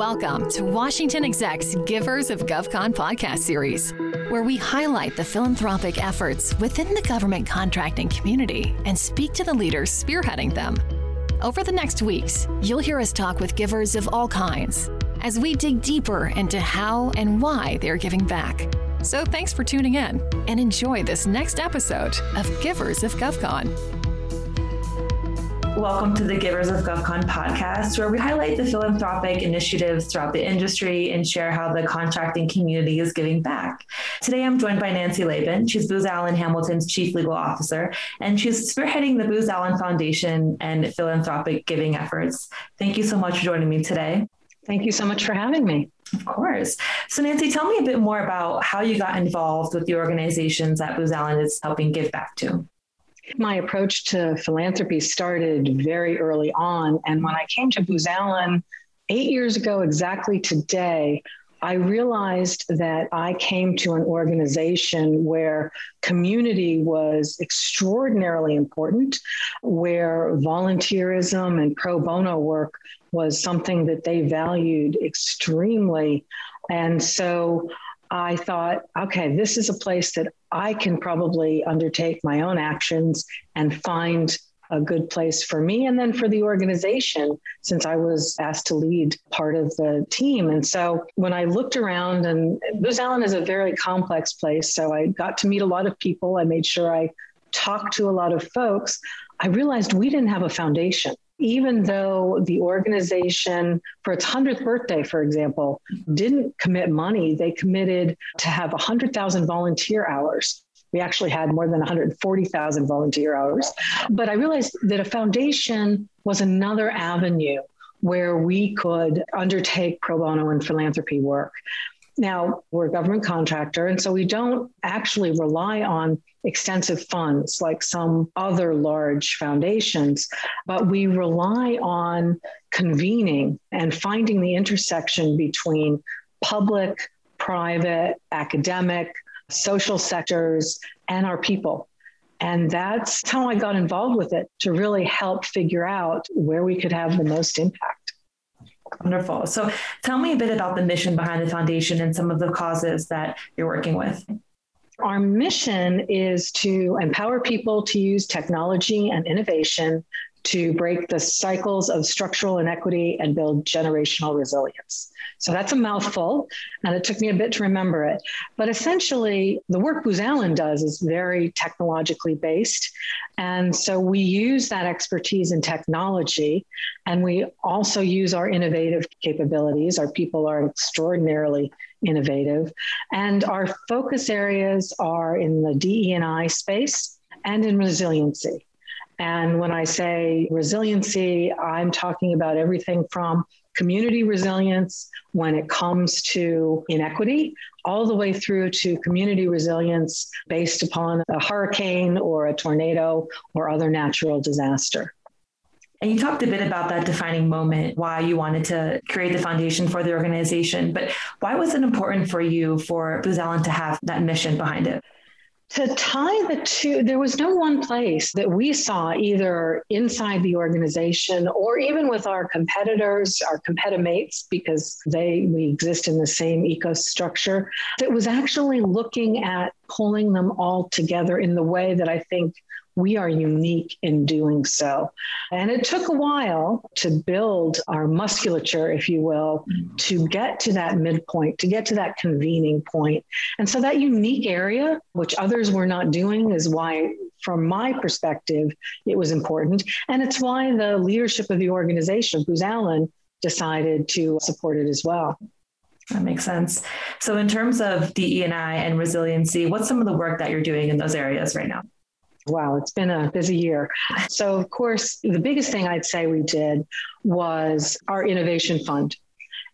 Welcome to Washington Exec's Givers of GovCon podcast series, where we highlight the philanthropic efforts within the government contracting community and speak to the leaders spearheading them. Over the next weeks, you'll hear us talk with givers of all kinds as we dig deeper into how and why they're giving back. So thanks for tuning in and enjoy this next episode of Givers of GovCon. Welcome to the Givers of GovCon podcast, where we highlight the philanthropic initiatives throughout the industry and share how the contracting community is giving back. Today, I'm joined by Nancy Laben. She's Booz Allen Hamilton's Chief Legal Officer, and she's spearheading the Booz Allen Foundation and philanthropic giving efforts. Thank you so much for joining me today. Thank you so much for having me. Of course. So, Nancy, tell me a bit more about how you got involved with the organizations that Booz Allen is helping give back to. My approach to philanthropy started very early on. And when I came to Booz Allen eight years ago, exactly today, I realized that I came to an organization where community was extraordinarily important, where volunteerism and pro bono work was something that they valued extremely. And so I thought, okay, this is a place that I can probably undertake my own actions and find a good place for me and then for the organization since I was asked to lead part of the team. And so when I looked around, and Booz Allen is a very complex place, so I got to meet a lot of people. I made sure I talked to a lot of folks. I realized we didn't have a foundation even though the organization, for its 100th birthday, for example, didn't commit money, they committed to have 100,000 volunteer hours. We actually had more than 140,000 volunteer hours. But I realized that a foundation was another avenue where we could undertake pro bono and philanthropy work. Now, we're a government contractor, and so we don't actually rely on extensive funds like some other large foundations, but we rely on convening and finding the intersection between public, private, academic, social sectors, and our people. And that's how I got involved with it to really help figure out where we could have the most impact. Wonderful. So tell me a bit about the mission behind the foundation and some of the causes that you're working with. Our mission is to empower people to use technology and innovation to break the cycles of structural inequity and build generational resilience. So that's a mouthful, and it took me a bit to remember it. But essentially, the work Booz Allen does is very technologically based. And so we use that expertise in technology, and we also use our innovative capabilities. Our people are extraordinarily innovative. And our focus areas are in the DE&I space and in resiliency. And when I say resiliency, I'm talking about everything from community resilience when it comes to inequity, all the way through to community resilience based upon a hurricane or a tornado or other natural disaster. And you talked a bit about that defining moment, why you wanted to create the foundation for the organization. But why was it important for you for Booz Allen to have that mission behind it? To tie the two, there was no one place that we saw either inside the organization or even with our competitors, our competimates, because they we exist in the same ecostructure, that was actually looking at pulling them all together in the way that I think we are unique in doing so. And it took a while to build our musculature, if you will, to get to that midpoint, to get to that convening point. And so that unique area, which others were not doing, is why, from my perspective, it was important. And it's why the leadership of the organization, Booz Allen, decided to support it as well. That makes sense. So, in terms of DE&I and resiliency, what's some of the work that you're doing in those areas right now? Wow, it's been a busy year. So, of course, the biggest thing I'd say we did was our innovation fund.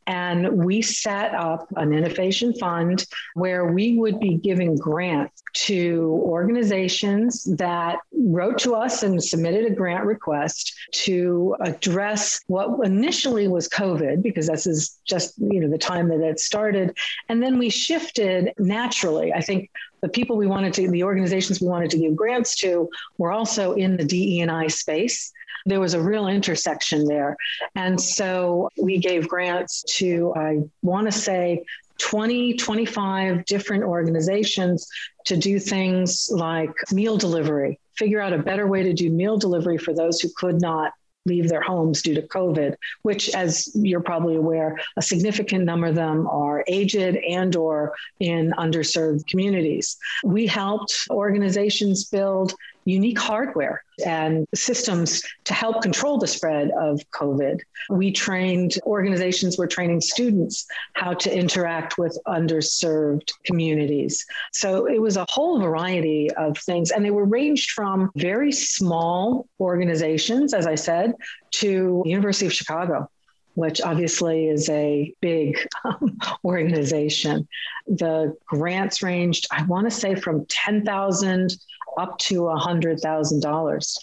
And we set up an innovation fund where we would be giving grants to organizations that wrote to us and submitted a grant request to address what initially was COVID, because this is just you know the time that it started. And then we shifted naturally. I think the people we wanted to, the organizations we wanted to give grants to were also in the DE&I space. There was a real intersection there. And so we gave grants to, I want to say, 20, 25 different organizations to do things like meal delivery, figure out a better way to do meal delivery for those who could not leave their homes due to COVID, which, as you're probably aware, a significant number of them are aged and or in underserved communities. We helped organizations build unique hardware and systems to help control the spread of COVID. We trained organizations were training students how to interact with underserved communities. So it was a whole variety of things. And they were ranged from very small organizations, as I said, to University of Chicago which obviously is a big um, organization. The grants ranged, I want to say, from 10,000 up to a $100,000.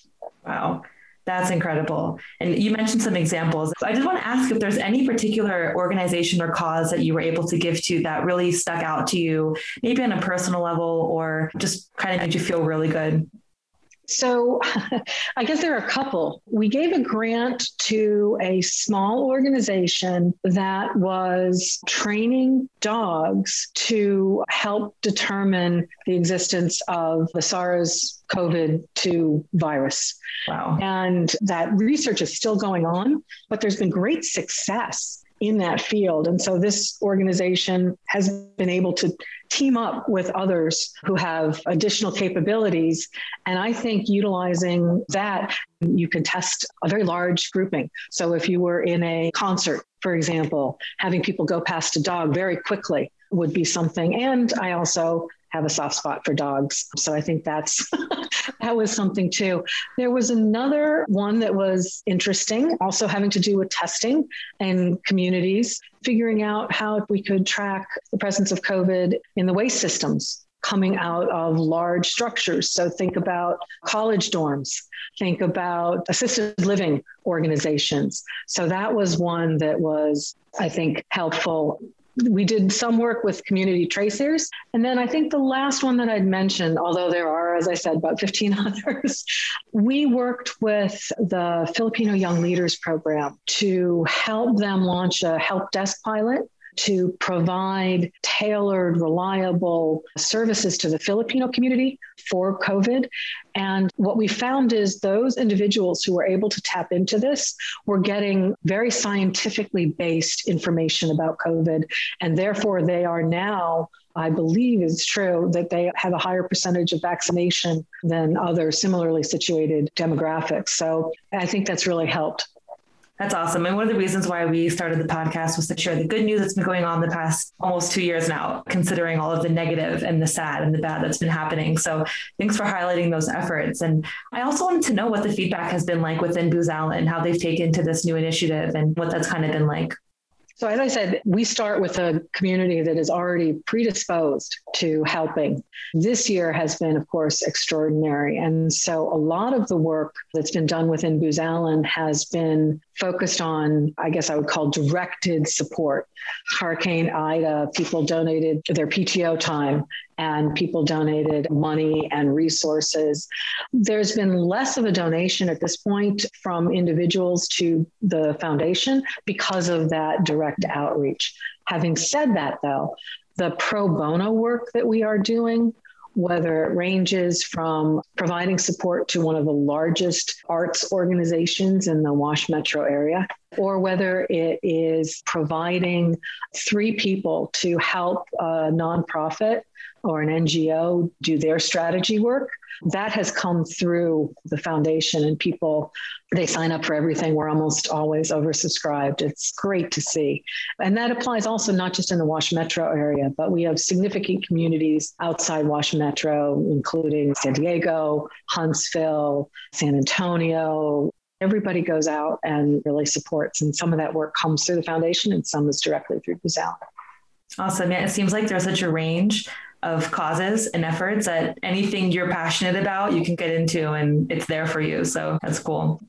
Wow. That's incredible. And you mentioned some examples. I just want to ask if there's any particular organization or cause that you were able to give to that really stuck out to you, maybe on a personal level or just kind of made you feel really good. So I guess there are a couple. We gave a grant to a small organization that was training dogs to help determine the existence of the SARS COVID 2 virus. Wow. And that research is still going on, but there's been great success in that field. And so this organization has been able to team up with others who have additional capabilities. And I think utilizing that, you can test a very large grouping. So if you were in a concert, for example, having people go past a dog very quickly would be something. And I also have a soft spot for dogs. So I think that's that was something too. There was another one that was interesting, also having to do with testing and communities, figuring out how we could track the presence of COVID in the waste systems coming out of large structures. So think about college dorms, think about assisted living organizations. So that was one that was, I think, helpful we did some work with community tracers. And then I think the last one that I'd mentioned, although there are, as I said, about 15 others, we worked with the Filipino Young Leaders Program to help them launch a help desk pilot to provide tailored, reliable services to the Filipino community for COVID. And what we found is those individuals who were able to tap into this were getting very scientifically based information about COVID. And therefore, they are now I believe it's true that they have a higher percentage of vaccination than other similarly situated demographics. So I think that's really helped. That's awesome. And one of the reasons why we started the podcast was to share the good news that's been going on the past almost two years now, considering all of the negative and the sad and the bad that's been happening. So thanks for highlighting those efforts. And I also wanted to know what the feedback has been like within Booz Allen, how they've taken to this new initiative and what that's kind of been like. So, as I said, we start with a community that is already predisposed to helping. This year has been, of course, extraordinary. And so, a lot of the work that's been done within Booz Allen has been focused on, I guess I would call directed support. Hurricane Ida, people donated their PTO time and people donated money and resources. There's been less of a donation at this point from individuals to the foundation because of that direct outreach. Having said that, though, the pro bono work that we are doing whether it ranges from providing support to one of the largest arts organizations in the Wash Metro area, or whether it is providing three people to help a nonprofit or an NGO do their strategy work. That has come through the foundation, and people they sign up for everything. We're almost always oversubscribed. It's great to see. And that applies also not just in the Wash Metro area, but we have significant communities outside Wash Metro, including San Diego, Huntsville, San Antonio. Everybody goes out and really supports. And some of that work comes through the foundation and some is directly through Booz Awesome. Yeah, it seems like there's such a range of causes and efforts that anything you're passionate about, you can get into and it's there for you. So that's cool.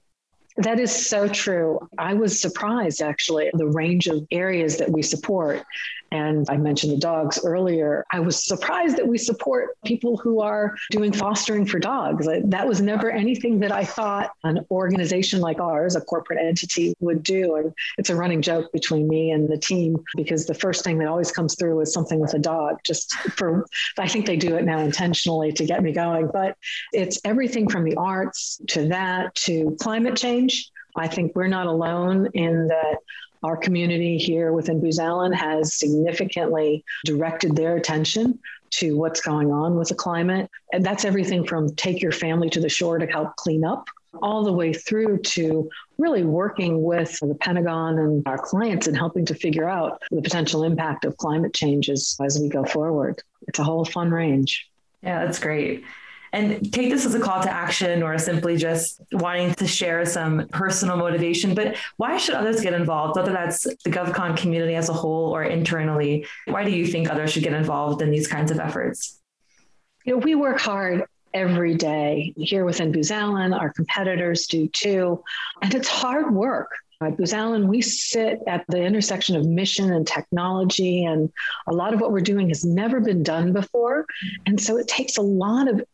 That is so true. I was surprised actually the range of areas that we support. And I mentioned the dogs earlier. I was surprised that we support people who are doing fostering for dogs. That was never anything that I thought an organization like ours, a corporate entity, would do. And it's a running joke between me and the team because the first thing that always comes through is something with a dog, just for, I think they do it now intentionally to get me going. But it's everything from the arts to that to climate change. I think we're not alone in that our community here within Booz Allen has significantly directed their attention to what's going on with the climate. And that's everything from take your family to the shore to help clean up, all the way through to really working with the Pentagon and our clients and helping to figure out the potential impact of climate changes as we go forward. It's a whole fun range. Yeah, that's great and take this as a call to action or simply just wanting to share some personal motivation. But why should others get involved, whether that's the GovCon community as a whole or internally? Why do you think others should get involved in these kinds of efforts? You know, we work hard every day here within Booz Allen. Our competitors do too. And it's hard work. At Booz Allen, we sit at the intersection of mission and technology, and a lot of what we're doing has never been done before. And so it takes a lot of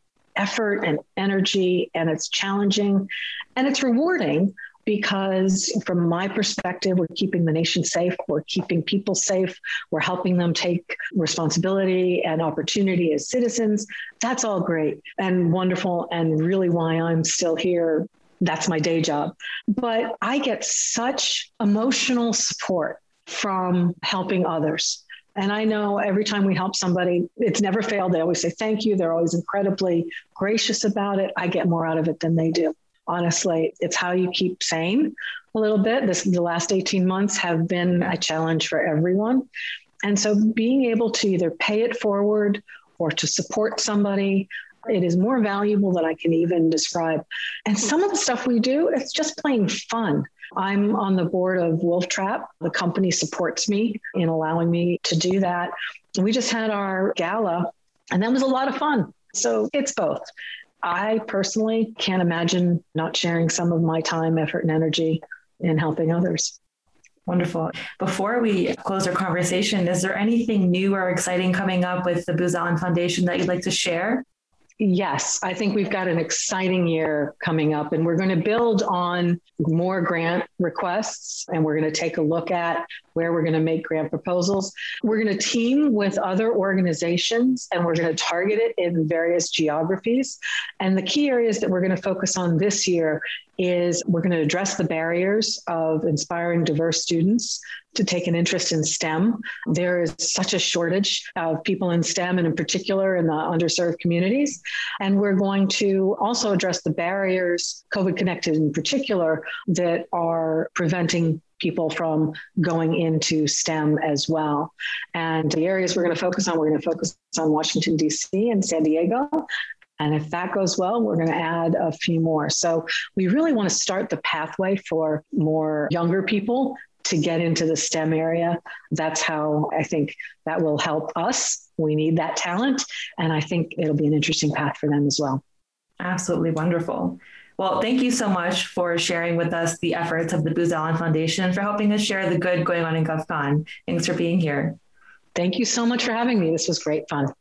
effort and energy, and it's challenging and it's rewarding because, from my perspective, we're keeping the nation safe, we're keeping people safe, we're helping them take responsibility and opportunity as citizens. That's all great and wonderful, and really why I'm still here. That's my day job. But I get such emotional support from helping others. And I know every time we help somebody, it's never failed. They always say thank you. They're always incredibly gracious about it. I get more out of it than they do. Honestly, it's how you keep sane a little bit. This the last 18 months have been a challenge for everyone. And so being able to either pay it forward or to support somebody it is more valuable than I can even describe. And some of the stuff we do, it's just plain fun. I'm on the board of Wolf Trap. The company supports me in allowing me to do that. We just had our gala, and that was a lot of fun. So it's both. I personally can't imagine not sharing some of my time, effort, and energy in helping others. Wonderful. Before we close our conversation, is there anything new or exciting coming up with the Booz Foundation that you'd like to share? Yes, I think we've got an exciting year coming up, and we're going to build on more grant requests and we're going to take a look at where we're going to make grant proposals. We're going to team with other organizations and we're going to target it in various geographies. And the key areas that we're going to focus on this year is we're going to address the barriers of inspiring diverse students to take an interest in STEM. There is such a shortage of people in STEM and in particular in the underserved communities. And we're going to also address the barriers, COVID connected in particular, that are preventing people from going into STEM as well. And the areas we're going to focus on, we're going to focus on Washington, D.C. and San Diego. And if that goes well, we're going to add a few more. So we really want to start the pathway for more younger people to get into the STEM area. That's how I think that will help us. We need that talent. And I think it'll be an interesting path for them as well. Absolutely wonderful. Well, thank you so much for sharing with us the efforts of the Booz Allen Foundation for helping us share the good going on in GovCon. Thanks for being here. Thank you so much for having me. This was great fun.